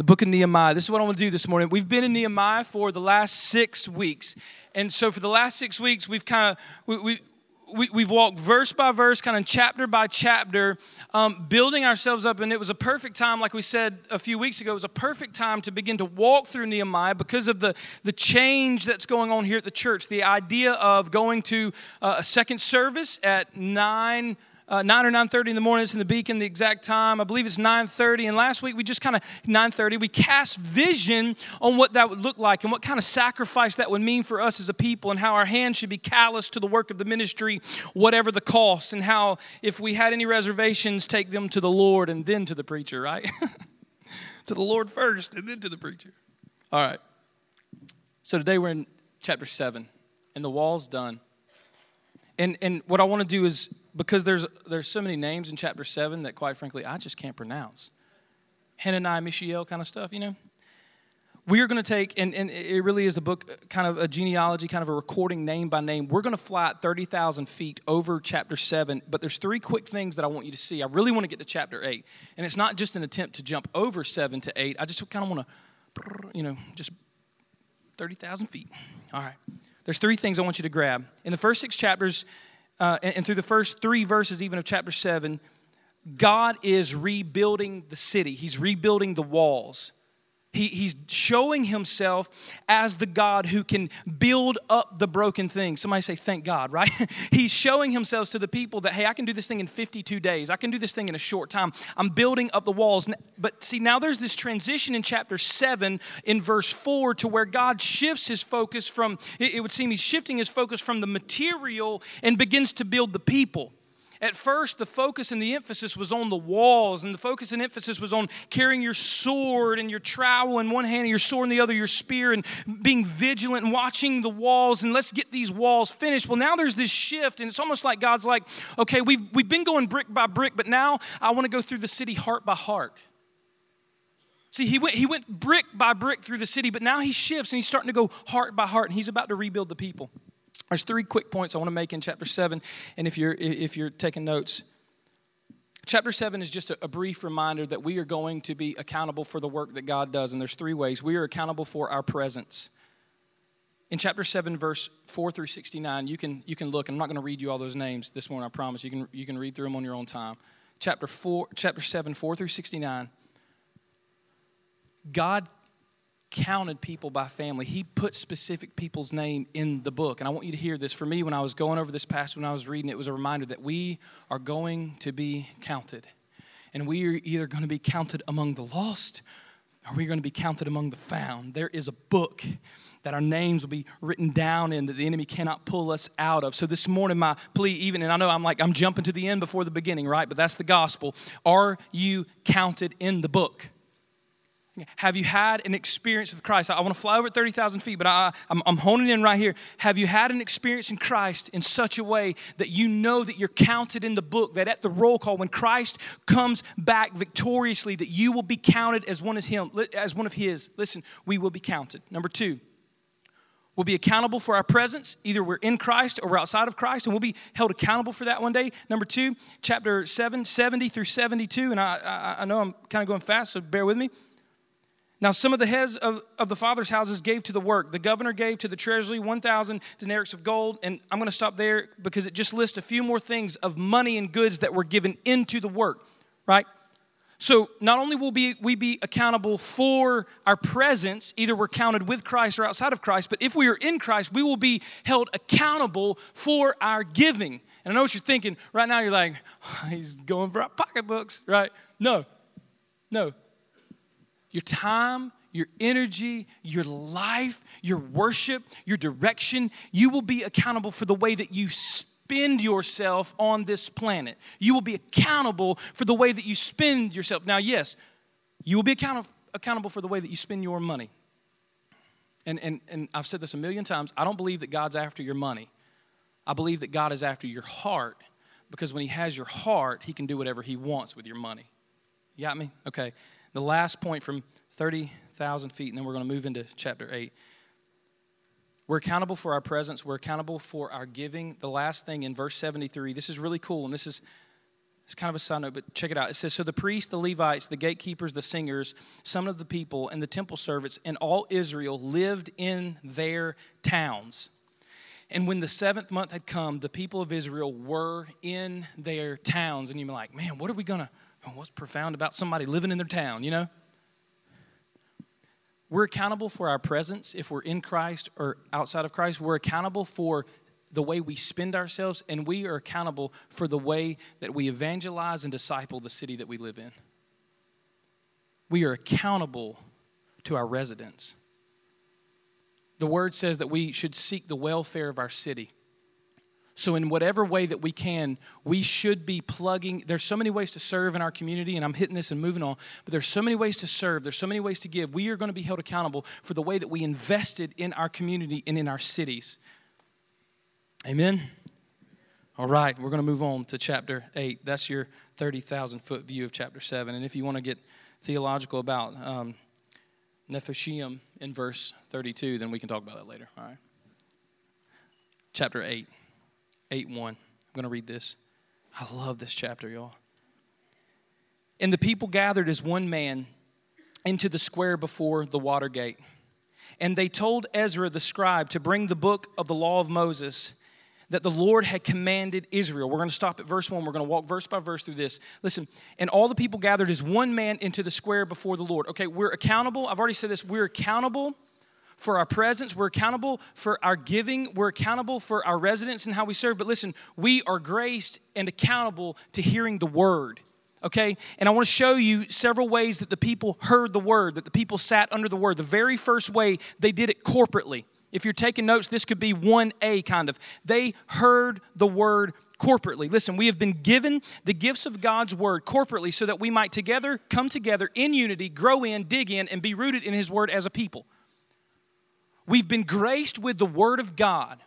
the book of Nehemiah. This is what I want to do this morning. We've been in Nehemiah for the last six weeks. And so for the last six weeks, we've kind of, we, we, we, have walked verse by verse, kind of chapter by chapter, um, building ourselves up. And it was a perfect time, like we said a few weeks ago, it was a perfect time to begin to walk through Nehemiah because of the, the change that's going on here at the church. The idea of going to uh, a second service at 9 uh, 9 or 9.30 in the morning. It's in the beacon, the exact time. I believe it's 9.30. And last week we just kind of, 9.30, we cast vision on what that would look like and what kind of sacrifice that would mean for us as a people and how our hands should be calloused to the work of the ministry, whatever the cost. And how if we had any reservations, take them to the Lord and then to the preacher, right? to the Lord first and then to the preacher. All right. So today we're in chapter 7 and the wall's done. And, and what I want to do is because there's there's so many names in chapter 7 that quite frankly I just can't pronounce. Hananiah, Mishael kind of stuff, you know? We are going to take, and, and it really is a book, kind of a genealogy, kind of a recording name by name. We're going to fly at 30,000 feet over chapter 7, but there's three quick things that I want you to see. I really want to get to chapter 8. And it's not just an attempt to jump over 7 to 8. I just kind of want to, you know, just 30,000 feet. All right. There's three things I want you to grab. In the first six chapters, uh, and, and through the first three verses, even of chapter 7, God is rebuilding the city, He's rebuilding the walls. He, he's showing himself as the God who can build up the broken things. Somebody say, Thank God, right? he's showing himself to the people that, hey, I can do this thing in 52 days. I can do this thing in a short time. I'm building up the walls. But see, now there's this transition in chapter 7 in verse 4 to where God shifts his focus from, it would seem he's shifting his focus from the material and begins to build the people. At first, the focus and the emphasis was on the walls, and the focus and emphasis was on carrying your sword and your trowel in one hand and your sword in the other, your spear, and being vigilant and watching the walls, and let's get these walls finished. Well, now there's this shift, and it's almost like God's like, okay, we've, we've been going brick by brick, but now I want to go through the city heart by heart. See, he went, he went brick by brick through the city, but now he shifts and he's starting to go heart by heart, and he's about to rebuild the people. There's three quick points I want to make in chapter 7, and if you're, if you're taking notes, chapter 7 is just a, brief reminder that we are going to be accountable for the work that God does, and there's three ways. We are accountable for our presence. In chapter 7, verse 4 through 69, you can, you can look, I'm not going to read you all those names this morning, I promise. You can, you can read through them on your own time. Chapter, 4, chapter 7, 4 through 69, God counted people by family. He put specific people's name in the book. And I want you to hear this. For me, when I was going over this passage, when I was reading, it was a reminder that we are going to be counted. And we are either going to be counted among the lost or we're going to be counted among the found. There is a book that our names will be written down in that the enemy cannot pull us out of. So this morning, my plea, even, and I know I'm like, I'm jumping to the end before the beginning, right? But that's the gospel. Are you counted in the book? Have you had an experience with Christ? I want to fly over at 30,000 feet, but I, I'm, I'm honing in right here. Have you had an experience in Christ in such a way that you know that you're counted in the book, that at the roll call, when Christ comes back victoriously, that you will be counted as one of Him, as one of His? Listen, we will be counted. Number two, we'll be accountable for our presence. Either we're in Christ or we're outside of Christ, and we'll be held accountable for that one day. Number two, chapter 7, 70 through 72, and I, I, I know I'm kind of going fast, so bear with me. Now, some of the heads of, of the father's houses gave to the work. The governor gave to the treasury 1,000 denarius of gold. And I'm going to stop there because it just lists a few more things of money and goods that were given into the work, right? So not only will be, we be accountable for our presence, either we're counted with Christ or outside of Christ, but if we are in Christ, we will be held accountable for our giving. And I know what you're thinking right now. You're like, he's going for our pocketbooks, right? No, no your time, your energy, your life, your worship, your direction. You will be accountable for the way that you spend yourself on this planet. You will be accountable for the way that you spend yourself. Now, yes, you will be accountable, accountable for the way that you spend your money. And, and, and I've said this a million times I don't believe that God's after your money. I believe that God is after your heart because when He has your heart, He can do whatever He wants with your money. You got me? Okay. The last point from 30,000 feet, and then we're going to move into chapter 8. We're accountable for our presence, we're accountable for our giving. The last thing in verse 73, this is really cool, and this is It's kind of a side note, but check it out. It says So the priests, the Levites, the gatekeepers, the singers, some of the people, and the temple servants, and all Israel lived in their towns. And when the seventh month had come, the people of Israel were in their towns. And you're like, man, what are we going to, what's profound about somebody living in their town, you know? We're accountable for our presence if we're in Christ or outside of Christ. We're accountable for the way we spend ourselves, and we are accountable for the way that we evangelize and disciple the city that we live in. We are accountable to our residents. The word says that we should seek the welfare of our city. So, in whatever way that we can, we should be plugging. There's so many ways to serve in our community, and I'm hitting this and moving on, but there's so many ways to serve. There's so many ways to give. We are going to be held accountable for the way that we invested in our community and in our cities. Amen? All right, we're going to move on to chapter 8. That's your 30,000 foot view of chapter 7. And if you want to get theological about um, Nephishim in verse 32, then we can talk about that later. All right. Chapter 8, 8 1. I'm going to read this. I love this chapter, y'all. And the people gathered as one man into the square before the water gate. And they told Ezra the scribe to bring the book of the law of Moses that the Lord had commanded Israel. We're going to stop at verse 1. We're going to walk verse by verse through this. Listen, and all the people gathered as one man into the square before the Lord. Okay, we're accountable. I've already said this. We're accountable for our presence. We're accountable for our giving. We're accountable for our residence and how we serve. But listen, we are graced and accountable to hearing the word. Okay? And I want to show you several ways that the people heard the word, that the people sat under the word. The very first way, they did it corporately. If you're taking notes, this could be 1A kind of. They heard the word corporately. Listen, we have been given the gifts of God's word corporately so that we might together come together in unity, grow in, dig in, and be rooted in his word as a people. We've been graced with the word of God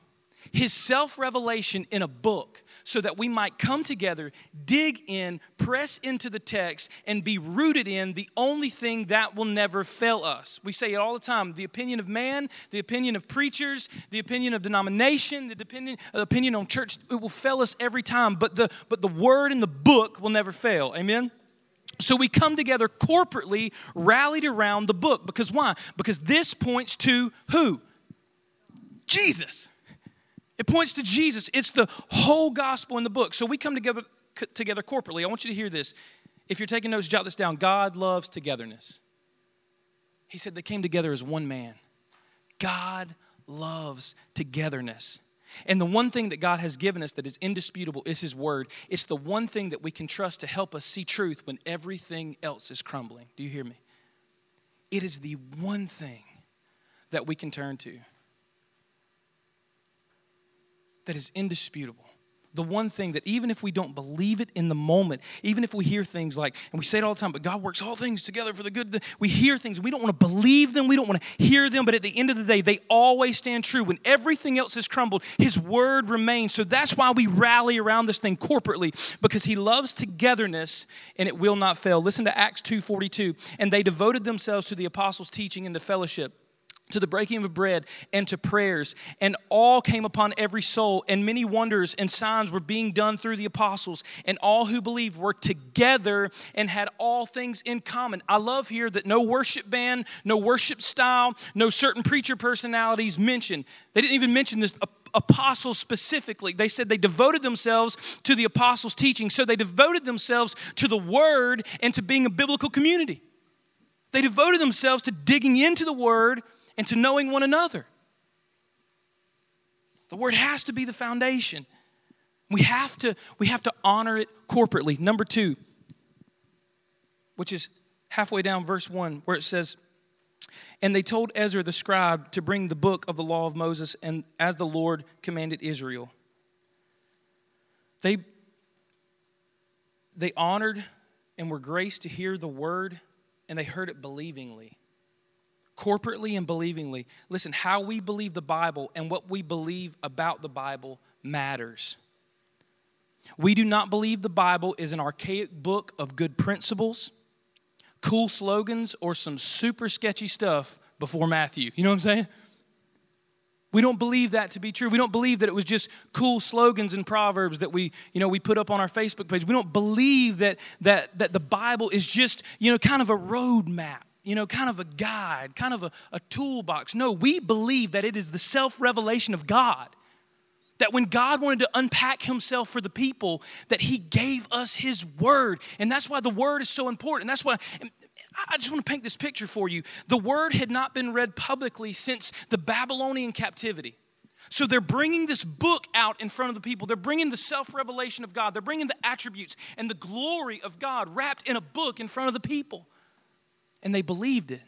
his self revelation in a book so that we might come together, dig in, press into the text, and be rooted in the only thing that will never fail us. We say it all the time the opinion of man, the opinion of preachers, the opinion of denomination, the opinion, opinion on church, it will fail us every time, but the, but the word in the book will never fail. Amen? So we come together corporately, rallied around the book. Because why? Because this points to who? Jesus. It points to Jesus. It's the whole gospel in the book. So we come together, together corporately. I want you to hear this. If you're taking notes, jot this down. God loves togetherness. He said they came together as one man. God loves togetherness. And the one thing that God has given us that is indisputable is His Word. It's the one thing that we can trust to help us see truth when everything else is crumbling. Do you hear me? It is the one thing that we can turn to that is indisputable. The one thing that even if we don't believe it in the moment, even if we hear things like, and we say it all the time, but God works all things together for the good, we hear things, we don't want to believe them, we don't want to hear them, but at the end of the day, they always stand true. When everything else has crumbled, His word remains. So that's why we rally around this thing corporately, because He loves togetherness and it will not fail. Listen to Acts 2.42. And they devoted themselves to the apostles' teaching and the fellowship to the breaking of bread and to prayers and all came upon every soul and many wonders and signs were being done through the apostles and all who believed were together and had all things in common i love here that no worship band no worship style no certain preacher personalities mentioned they didn't even mention this apostles specifically. They said they devoted themselves to the apostles' teaching. So they devoted themselves to the word and to being a biblical community. They devoted themselves to digging into the word and to knowing one another. The word has to be the foundation. We have to, we have to honor it corporately. Number two, which is halfway down verse one, where it says, And they told Ezra the scribe to bring the book of the law of Moses, and as the Lord commanded Israel. They, they honored and were graced to hear the word, and they heard it believingly corporately and believingly. Listen, how we believe the Bible and what we believe about the Bible matters. We do not believe the Bible is an archaic book of good principles, cool slogans, or some super sketchy stuff before Matthew. You know what I'm saying? We don't believe that to be true. We don't believe that it was just cool slogans and proverbs that we, you know, we put up on our Facebook page. We don't believe that that that the Bible is just, you know, kind of a roadmap, you know, kind of a guide, kind of a, a toolbox. No, we believe that it is the self-revelation of God. That when God wanted to unpack himself for the people, that he gave us his word. And that's why the word is so important. That's why I just want to paint this picture for you. The word had not been read publicly since the Babylonian captivity. So they're bringing this book out in front of the people. They're bringing the self revelation of God. They're bringing the attributes and the glory of God wrapped in a book in front of the people. And they believed it.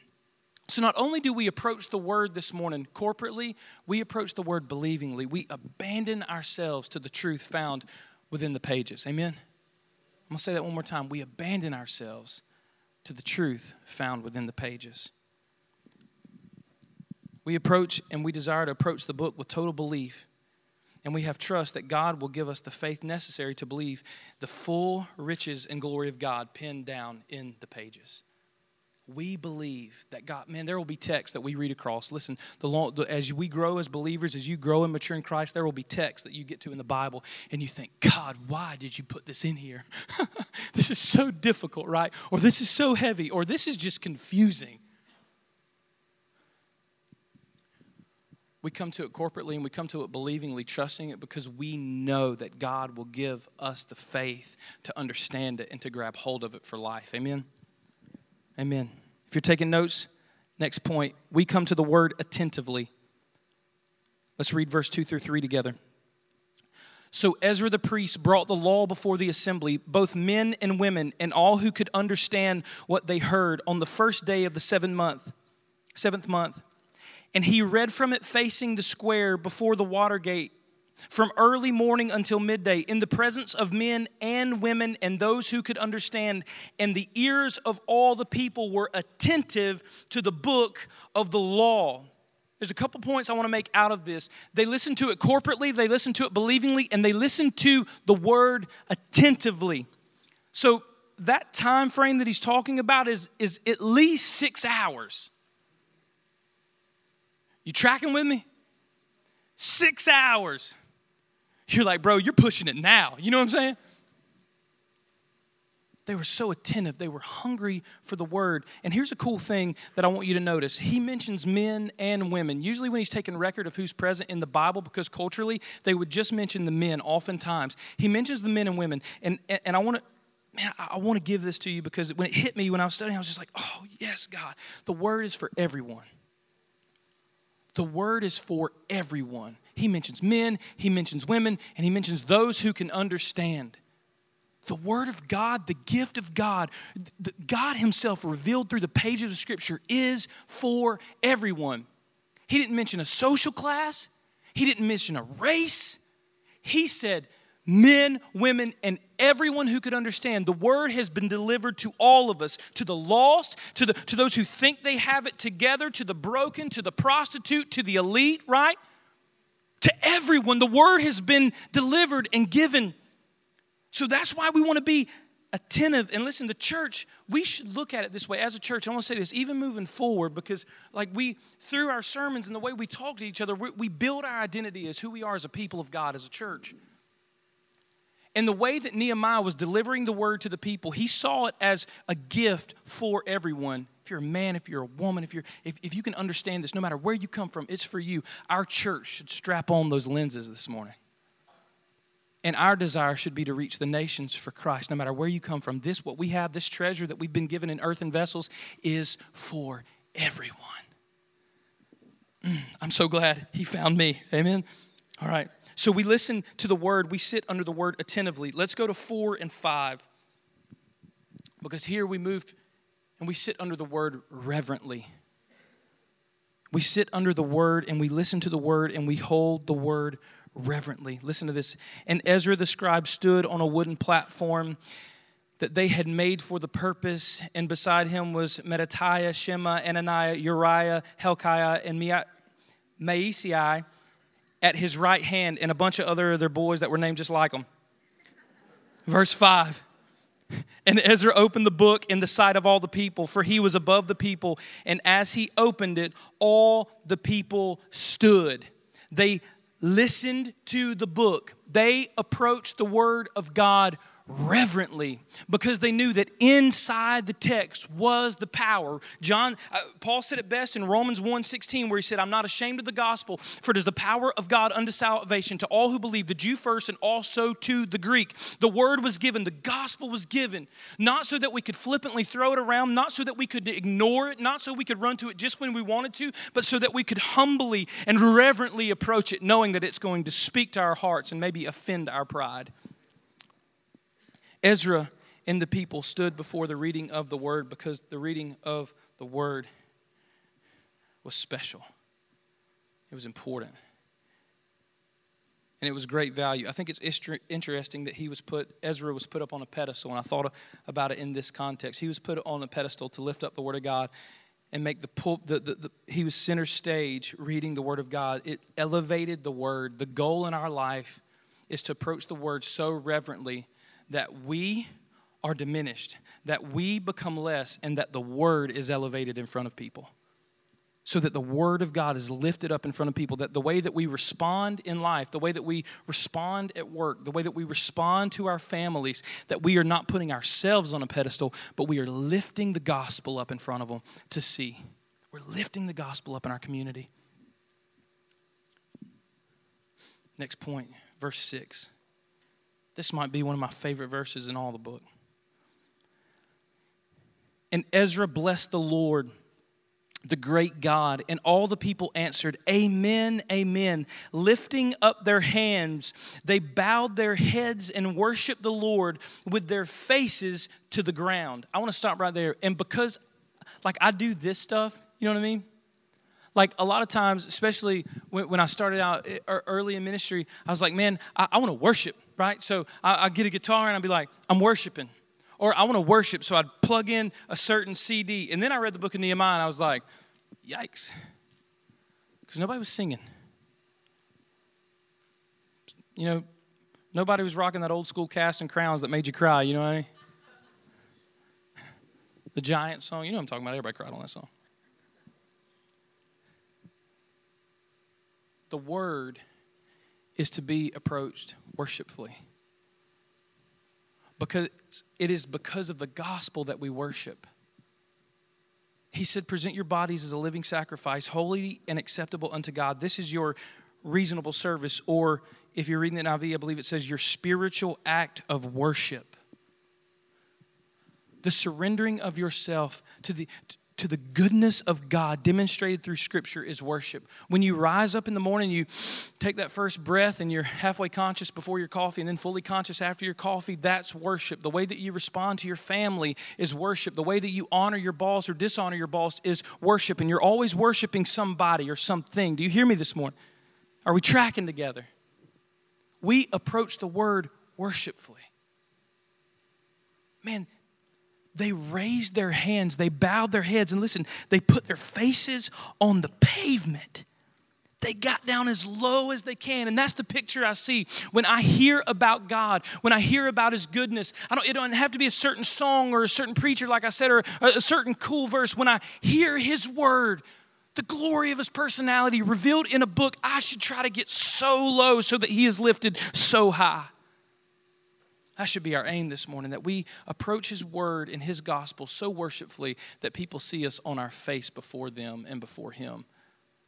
So not only do we approach the word this morning corporately, we approach the word believingly. We abandon ourselves to the truth found within the pages. Amen? I'm to say that one more time. We abandon ourselves to the truth found within the pages. We approach and we desire to approach the book with total belief. And we have trust that God will give us the faith necessary to believe the full riches and glory of God pinned down in the pages we believe that God, man, there will be texts that we read across. Listen, the long, the, as we grow as believers, as you grow and mature in Christ, there will be texts that you get to in the Bible, and you think, God, why did you put this in here? this is so difficult, right? Or this is so heavy, or this is just confusing. We come to it corporately and we come to it believingly, trusting it because we know that God will give us the faith to understand it and to grab hold of it for life. Amen. Amen. If you're taking notes, next point, we come to the word attentively. Let's read verse 2 through 3 together. So Ezra the priest brought the law before the assembly, both men and women, and all who could understand what they heard on the first day of the seventh month. Seventh month. And he read from it facing the square before the water gate from early morning until midday in the presence of men and women and those who could understand. And the ears of all the people were attentive to the book of the law. There's a couple points I want to make out of this. They listened to it corporately, they listened to it believingly, and they listened to the word attentively. So that time frame that he's talking about is, is at least six hours. You tracking with me? Six hours. You're like, bro, you're pushing it now. You know what I'm saying? They were so attentive. They were hungry for the word. And here's a cool thing that I want you to notice. He mentions men and women. Usually, when he's taking record of who's present in the Bible, because culturally they would just mention the men oftentimes, he mentions the men and women. And, and, and I want to. Man, I want to give this to you because when it hit me when I was studying, I was just like, oh, yes, God. The word is for everyone. The word is for everyone. He mentions men, he mentions women, and he mentions those who can understand. The word of God, the gift of God, God himself revealed through the pages of scripture is for everyone. He didn't mention a social class, he didn't mention a race. He said, men, women, and everyone who could understand. The word has been delivered to all of us, to the lost, to, the, to those who think they have it together, to the broken, to the prostitute, to the elite, right? Everyone, the word has been delivered and given. So that's why we want to be attentive. And listen the church we should look at it this way. As a church i want to say this even moving forward because like we through our sermons and the way we talk to each other we, we build our identity as who we are as a people of god as a church and the way that Nehemiah was delivering the word to the people, he saw it as a gift for everyone. If you're a man, if you're a woman, if, you're, if, if you can understand this, no matter where you come from, it's for you. Our church should strap on those lenses this morning. And our desire should be to reach the nations for Christ, no matter where you come from. This, what we have, this treasure that we've been given in earthen vessels, is for everyone. Mm, I'm so glad he found me. Amen. All right. So we listen to the word, we sit under the word attentively. Let's go to four and five. Because here we move and we sit under the word reverently. We sit under the word and we listen to the word and we hold the word reverently. Listen to this. And Ezra the scribe stood on a wooden platform that they had made for the purpose, and beside him was Mattithiah, Shema, Ananiah, Uriah, Hilkiah, and Maaseiah at his right hand and a bunch of other other boys that were named just like him. Verse 5. And Ezra opened the book in the sight of all the people, for he was above the people. And as he opened it, all the people stood. They listened to the book. They approached the word of God reverently because they knew that inside the text was the power. John uh, paul said it best in romans 1.16 where he said i'm not ashamed of the gospel for it is the power of god unto salvation to all who believe the jew first and also to the greek. The word was given the gospel was given not so that we could flippantly throw it around not so that we could ignore it not so we could run to it just when we wanted to but so that we could humbly and reverently approach it knowing that it's going to speak to our hearts and maybe offend our pride Ezra and the people stood before the reading of the word because the reading of the word was special. It was important. And it was great value. I think it's interesting that he was put, Ezra was put up on a pedestal, and I thought about it in this context. He was put on a pedestal to lift up the Word of God and make the, the, the, the, he was center stage reading the Word of God. It elevated the Word. The goal in our life is to approach the Word so reverently that we are diminished, that we become less, and that the word is elevated in front of people. So that the word of God is lifted up in front of people, that the way that we respond in life, the way that we respond at work, the way that we respond to our families, that we are not putting ourselves on a pedestal, but we are lifting the gospel up in front of them to see. We're lifting the gospel up in our community. Next point, verse 6. This might be one of my favorite verses in all the book. And Ezra blessed the Lord, the great God, and all the people answered, Amen, Amen. Lifting up their hands, they bowed their heads and worshiped the Lord with their faces to the ground. I want to stop right there. And because, like, I do this stuff, you know what I mean? like a lot of times, especially when, I started out eh, early in ministry, I was like, man, I want to worship, right? So I, I get a guitar and I'd be like, I'm worshiping. Or I want to worship, so I'd plug in a certain CD. And then I read the book of Nehemiah and I was like, yikes. Because nobody was singing. You know, nobody was rocking that old school Casting Crowns that made you cry, you know what I mean? The Giant song, you know what I'm talking about. Everybody cried on that song. the word is to be approached worshipfully. Because it is because of the gospel that we worship. He said, Present your bodies as a living sacrifice, holy and acceptable unto God. This is your reasonable service. Or if you're reading the NIV, I believe it says your spiritual act of worship. The surrendering of yourself to the to the goodness of God demonstrated through Scripture is worship. When you rise up in the morning, you take that first breath and you're halfway conscious before your coffee and then fully conscious after your coffee, that's worship. The way that you respond to your family is worship. The way that you honor your boss or dishonor your boss is worship. And you're always worshiping somebody or something. Do you hear me this morning? Are we tracking together? We approach the word worshipfully. Man, they raised their hands, they bowed their heads, and listen, they put their faces on the pavement. They got down as low as they can. And that's the picture I see when I hear about God, when I hear about His goodness. I don't, it don't have to be a certain song or a certain preacher, like I said, or a certain cool verse. When I hear His word, the glory of His personality revealed in a book, I should try to get so low so that He is lifted so high. That should be our aim this morning that we approach His Word and His gospel so worshipfully that people see us on our face before them and before Him.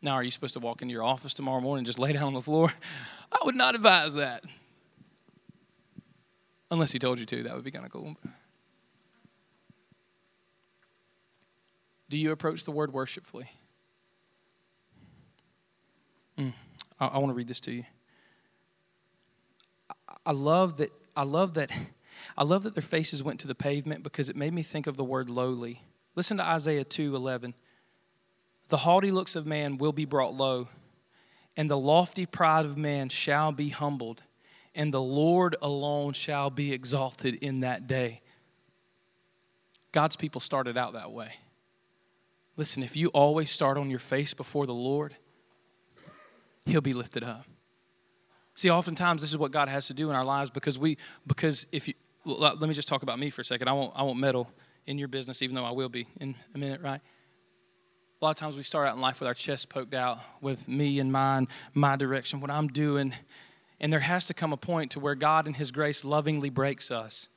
Now, are you supposed to walk into your office tomorrow morning and just lay down on the floor? I would not advise that. Unless He told you to, that would be kind of cool. Do you approach the Word worshipfully? Mm, I, I want to read this to you. I love that I love that I love that their faces went to the pavement because it made me think of the word lowly. Listen to Isaiah 2:11. The haughty looks of man will be brought low, and the lofty pride of man shall be humbled, and the Lord alone shall be exalted in that day. God's people started out that way. Listen, if you always start on your face before the Lord, He'll be lifted up. See, oftentimes this is what God has to do in our lives because we, because if you, let me just talk about me for a second. I won't, I won't meddle in your business, even though I will be in a minute, right? A lot of times we start out in life with our chest poked out, with me and mine, my direction, what I'm doing. And there has to come a point to where God in His grace lovingly breaks us.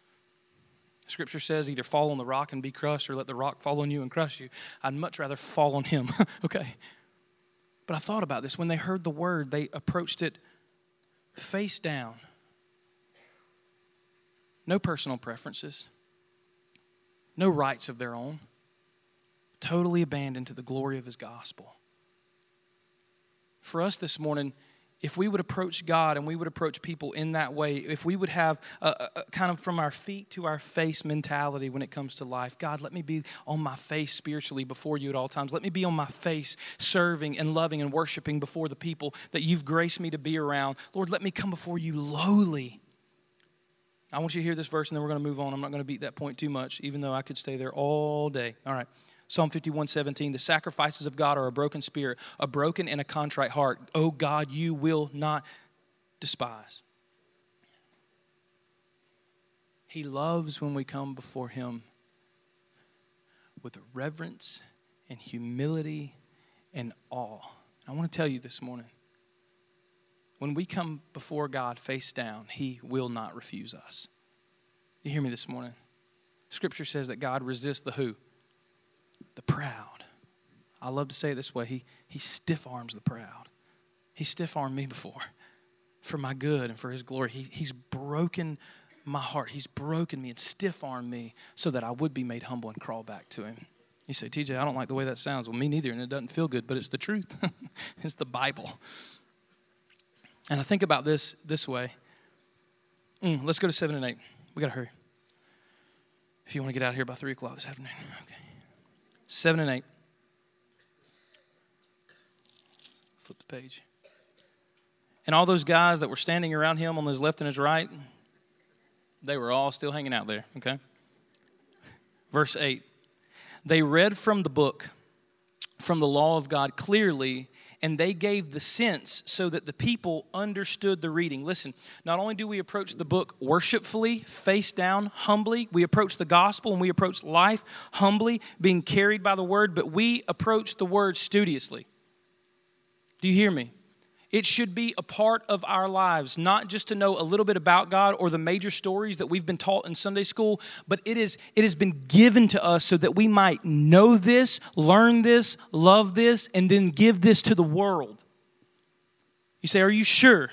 Scripture says either fall on the rock and be crushed or let the rock fall on you and crush you. I'd much rather fall on Him. okay. But I thought about this. When they heard the word, they approached it face down. No personal preferences, no rights of their own, totally abandoned to the glory of His gospel. For us this morning, if we would approach God and we would approach people in that way, if we would have a, a, kind of from our feet to our face mentality when it comes to life, God, let me be on my face spiritually before you at all times. Let me be on my face serving and loving and worshiping before the people that you've graced me to be around. Lord, let me come before you lowly. I want you to hear this verse and then we're going to move on. I'm not going to beat that point too much, even though I could stay there all day. All right. Psalm 51 17, the sacrifices of God are a broken spirit, a broken and a contrite heart. Oh God, you will not despise. He loves when we come before Him with reverence and humility and awe. I want to tell you this morning when we come before God face down, He will not refuse us. You hear me this morning? Scripture says that God resists the who? The proud. I love to say it this way He, he stiff arms the proud. He stiff armed me before for my good and for His glory. He, he's broken my heart. He's broken me and stiff armed me so that I would be made humble and crawl back to Him. You say, TJ, I don't like the way that sounds. Well, me neither, and it doesn't feel good, but it's the truth. it's the Bible. And I think about this this way. Mm, let's go to seven and eight. We got to hurry. If you want to get out of here by three o'clock this afternoon. Okay. 7 and 8. Flip the page. And all those guys that were standing around him on his left and his right, they were all still hanging out there, okay? Verse 8. They read from the book, from the law of God clearly and they gave the sense so that the people understood the reading. Listen, not only do we approach the book worshipfully, face down, humbly, we approach the gospel and we approach life humbly, being carried by the word, but we approach the word studiously. Do you hear me? It should be a part of our lives, not just to know a little bit about God or the major stories that we've been taught in Sunday school, but it, is, it has been given to us so that we might know this, learn this, love this, and then give this to the world. You say, Are you sure?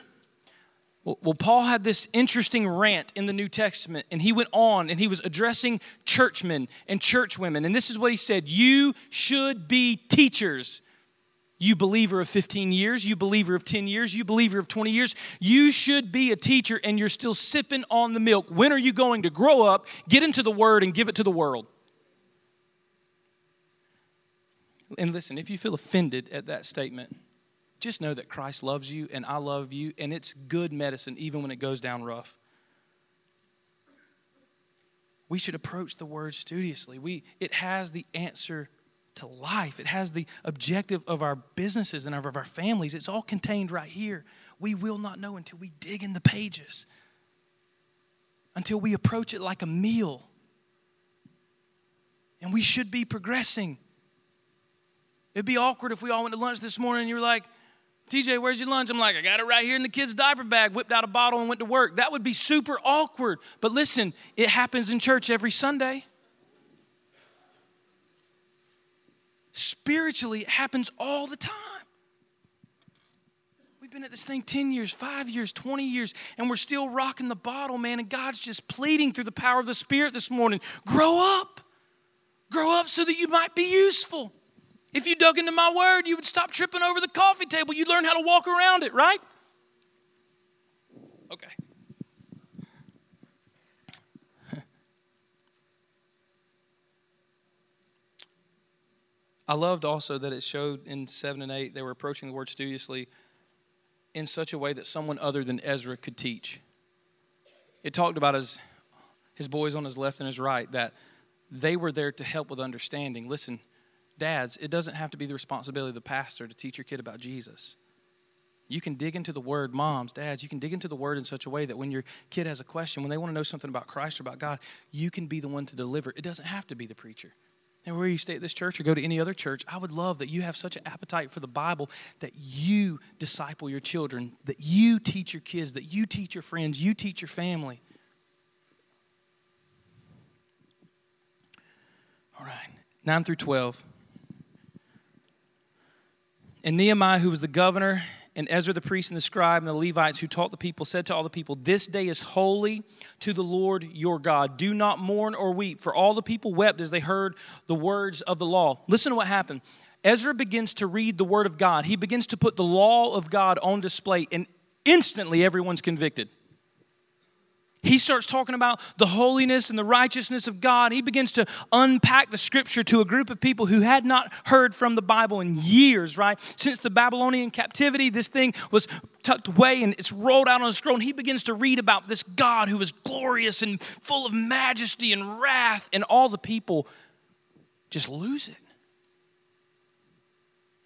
Well, Paul had this interesting rant in the New Testament, and he went on and he was addressing churchmen and churchwomen. And this is what he said You should be teachers you believer of 15 years, you believer of 10 years, you believer of 20 years, you should be a teacher and you're still sipping on the milk. When are you going to grow up, get into the word, and give it to the world? And listen, if you feel offended at that statement, just know that Christ loves you and I love you, and it's good medicine even when it goes down rough. We should approach the word studiously. We, it has the answer to life. It has the objective of our businesses and of our families. It's all contained right here. We will not know until we dig in the pages, until we approach it like a meal. And we should be progressing. It'd be awkward if we all went to lunch this morning and you were like, TJ, where's your lunch? I'm like, I got it right here in the kid's diaper bag, whipped out a bottle and went to work. That would be super awkward. But listen, it happens in church every Sunday. Spiritually, it happens all the time. We've been at this thing 10 years, five years, 20 years, and we're still rocking the bottle, man. And God's just pleading through the power of the Spirit this morning grow up. Grow up so that you might be useful. If you dug into my word, you would stop tripping over the coffee table. You'd learn how to walk around it, right? Okay. I loved also that it showed in 7 and 8 they were approaching the word studiously in such a way that someone other than Ezra could teach. It talked about his, his boys on his left and his right, that they were there to help with understanding. Listen, dads, it doesn't have to be the responsibility of the pastor to teach your kid about Jesus. You can dig into the word, moms, dads, you can dig into the word in such a way that when your kid has a question, when they want to know something about Christ or about God, you can be the one to deliver. It doesn't have to be the preacher. And where you stay at this church or go to any other church, I would love that you have such an appetite for the Bible that you disciple your children, that you teach your kids, that you teach your friends, you teach your family. All right, 9 through 12. And Nehemiah, who was the governor and Ezra the priest and the scribe and the Levites who taught the people said to all the people, This day is holy to the Lord your God. Do not mourn or weep. For all the people wept as they heard the words of the law. Listen to what happened. Ezra begins to read the word of God. He begins to put the law of God on display, and instantly everyone's convicted. He starts talking about the holiness and the righteousness of God. He begins to unpack the scripture to a group of people who had not heard from the Bible in years, right? Since the Babylonian captivity, this thing was tucked away and it's rolled out on a scroll. And he begins to read about this God who is glorious and full of majesty and wrath, and all the people just lose it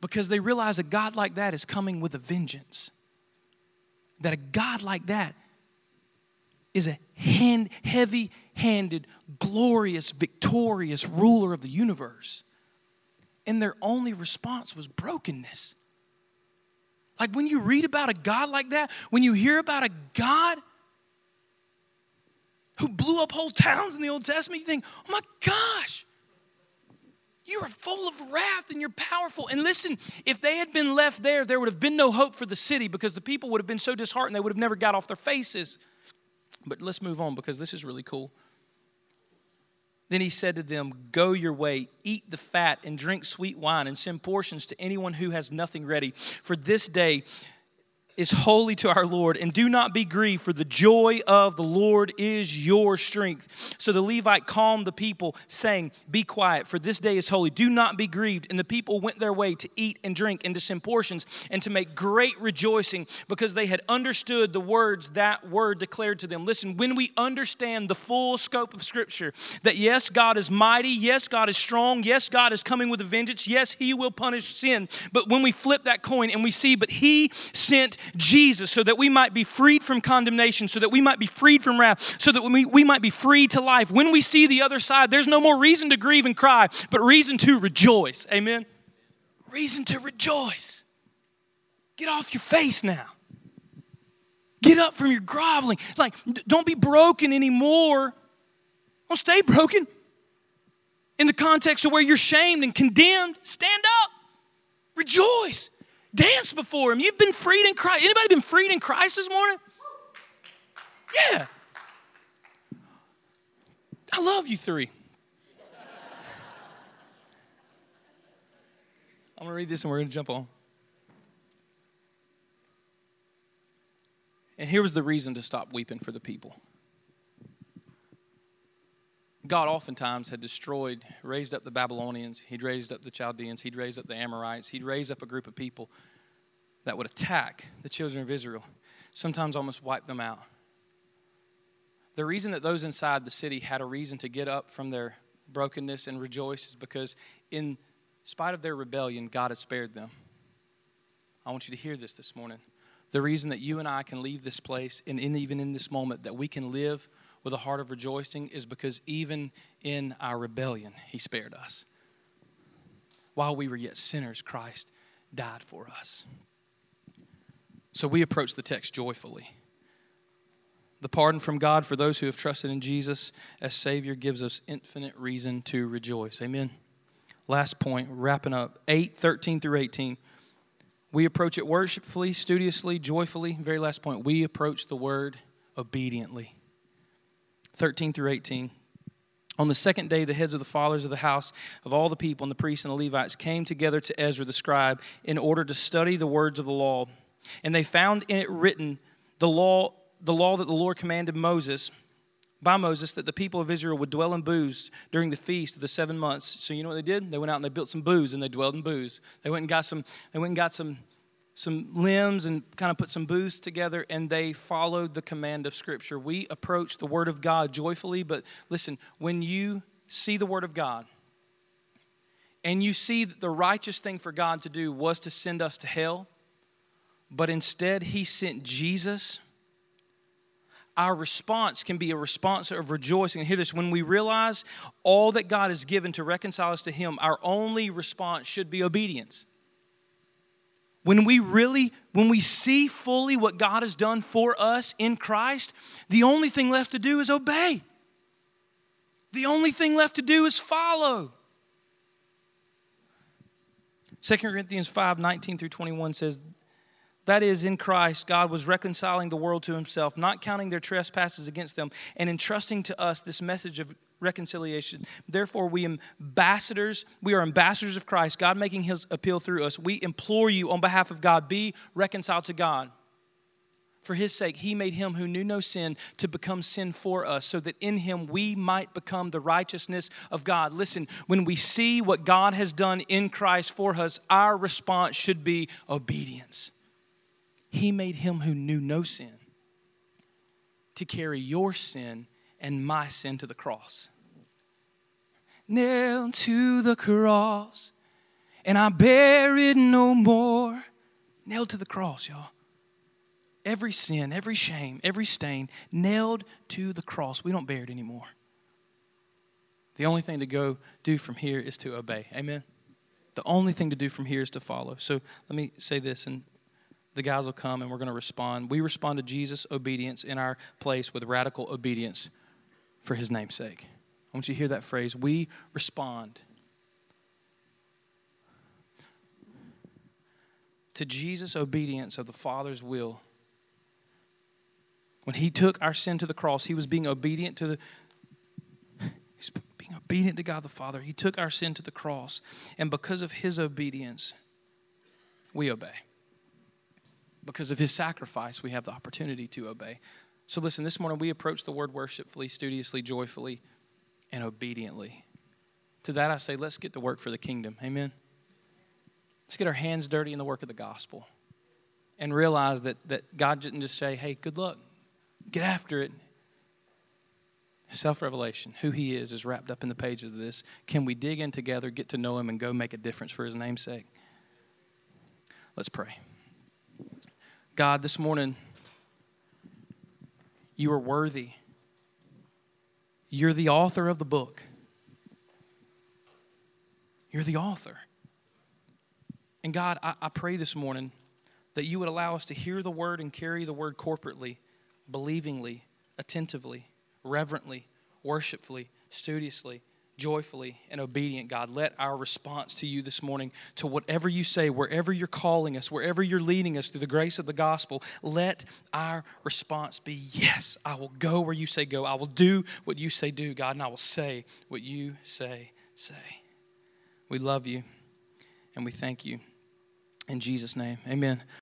because they realize a God like that is coming with a vengeance. That a God like that is a hand, heavy handed, glorious, victorious ruler of the universe. And their only response was brokenness. Like when you read about a God like that, when you hear about a God who blew up whole towns in the Old Testament, you think, oh my gosh, you are full of wrath and you're powerful. And listen, if they had been left there, there would have been no hope for the city because the people would have been so disheartened they would have never got off their faces. But let's move on because this is really cool. Then he said to them, Go your way, eat the fat, and drink sweet wine, and send portions to anyone who has nothing ready. For this day is holy to our Lord, and do not be grieved, for the joy of the Lord is your strength. So the Levite calmed the people, saying, Be quiet, for this day is holy. Do not be grieved. And the people went their way to eat and drink and to send portions and to make great rejoicing because they had understood the words that word declared to them. Listen, when we understand the full scope of Scripture, that yes, God is mighty, yes, God is strong, yes, God is coming with a vengeance, yes, He will punish sin. But when we flip that coin and we see, but He sent Jesus so that we might be freed from condemnation, so that we might be freed from wrath, so that we, we might be free to life. When we see the other side, there's no more reason to grieve and cry, but reason to rejoice. Amen? Reason to rejoice. Get off your face now. Get up from your groveling. Like, don't be broken anymore. Don't stay broken. In the context of where you're shamed and condemned, stand up. Rejoice. Dance before him. You've been freed in Christ. Anybody been freed in Christ this morning? Yeah. I love you three. I'm going to read this and we're going to jump on. And here was the reason to stop weeping for the people. God oftentimes had destroyed, raised up the Babylonians, he'd raised up the Chaldeans, he'd raised up the Amorites, he'd raised up a group of people that would attack the children of Israel, sometimes almost wipe them out. The reason that those inside the city had a reason to get up from their brokenness and rejoice is because, in spite of their rebellion, God had spared them. I want you to hear this this morning. The reason that you and I can leave this place, and in, even in this moment, that we can live with a heart of rejoicing is because even in our rebellion, He spared us. While we were yet sinners, Christ died for us. So we approach the text joyfully. The pardon from God for those who have trusted in Jesus as Savior gives us infinite reason to rejoice. Amen. Last point, wrapping up 8, 13 through 18. We approach it worshipfully, studiously, joyfully. Very last point, we approach the word obediently. 13 through 18. On the second day, the heads of the fathers of the house of all the people and the priests and the Levites came together to Ezra the scribe in order to study the words of the law. And they found in it written the law, the law that the Lord commanded Moses by Moses that the people of Israel would dwell in booths during the feast of the seven months. So you know what they did? They went out and they built some booths and they dwelled in booths. They went and got some. They went and got some some limbs and kind of put some booths together and they followed the command of Scripture. We approach the Word of God joyfully, but listen, when you see the Word of God and you see that the righteous thing for God to do was to send us to hell, but instead He sent Jesus, our response can be a response of rejoicing. And hear this when we realize all that God has given to reconcile us to Him, our only response should be obedience. When we really, when we see fully what God has done for us in Christ, the only thing left to do is obey. The only thing left to do is follow. 2 Corinthians 5 19 through 21 says, That is, in Christ, God was reconciling the world to himself, not counting their trespasses against them, and entrusting to us this message of reconciliation. Therefore, we ambassadors, we are ambassadors of Christ, God making his appeal through us. We implore you on behalf of God, be reconciled to God. For his sake, he made him who knew no sin to become sin for us, so that in him we might become the righteousness of God. Listen, when we see what God has done in Christ for us, our response should be obedience. He made him who knew no sin to carry your sin and my sin to the cross. Nailed to the cross, and I bear it no more. Nailed to the cross, y'all every sin, every shame, every stain nailed to the cross. We don't bear it anymore. The only thing to go do from here is to obey. Amen. The only thing to do from here is to follow. So let me say this, and the guys will come and we're going to respond. We respond to Jesus' obedience in our place with radical obedience for his name's sake. I want you to hear that phrase. We respond to Jesus' obedience of the Father's will when he took our sin to the cross, he was being obedient to the being obedient to God the Father. He took our sin to the cross, and because of his obedience, we obey. Because of his sacrifice, we have the opportunity to obey. So listen, this morning we approach the word worshipfully, studiously, joyfully, and obediently. To that I say, let's get to work for the kingdom. Amen. Let's get our hands dirty in the work of the gospel and realize that, that God didn't just say, hey, good luck. Get after it. Self revelation, who He is, is wrapped up in the pages of this. Can we dig in together, get to know Him, and go make a difference for His namesake? Let's pray. God, this morning, you are worthy. You're the author of the book. You're the author. And God, I, I, pray this morning that you would allow us to hear the word and carry the word corporately believingly, attentively, reverently, worshipfully, studiously, joyfully, and obedient, God. Let our response to you this morning, to whatever you say, wherever you're calling us, wherever you're leading us through the grace of the gospel, let our response be yes, I will go where you say go. I will do what you say do, God, and I will say what you say say. We love you and we thank you. In Jesus' name, amen.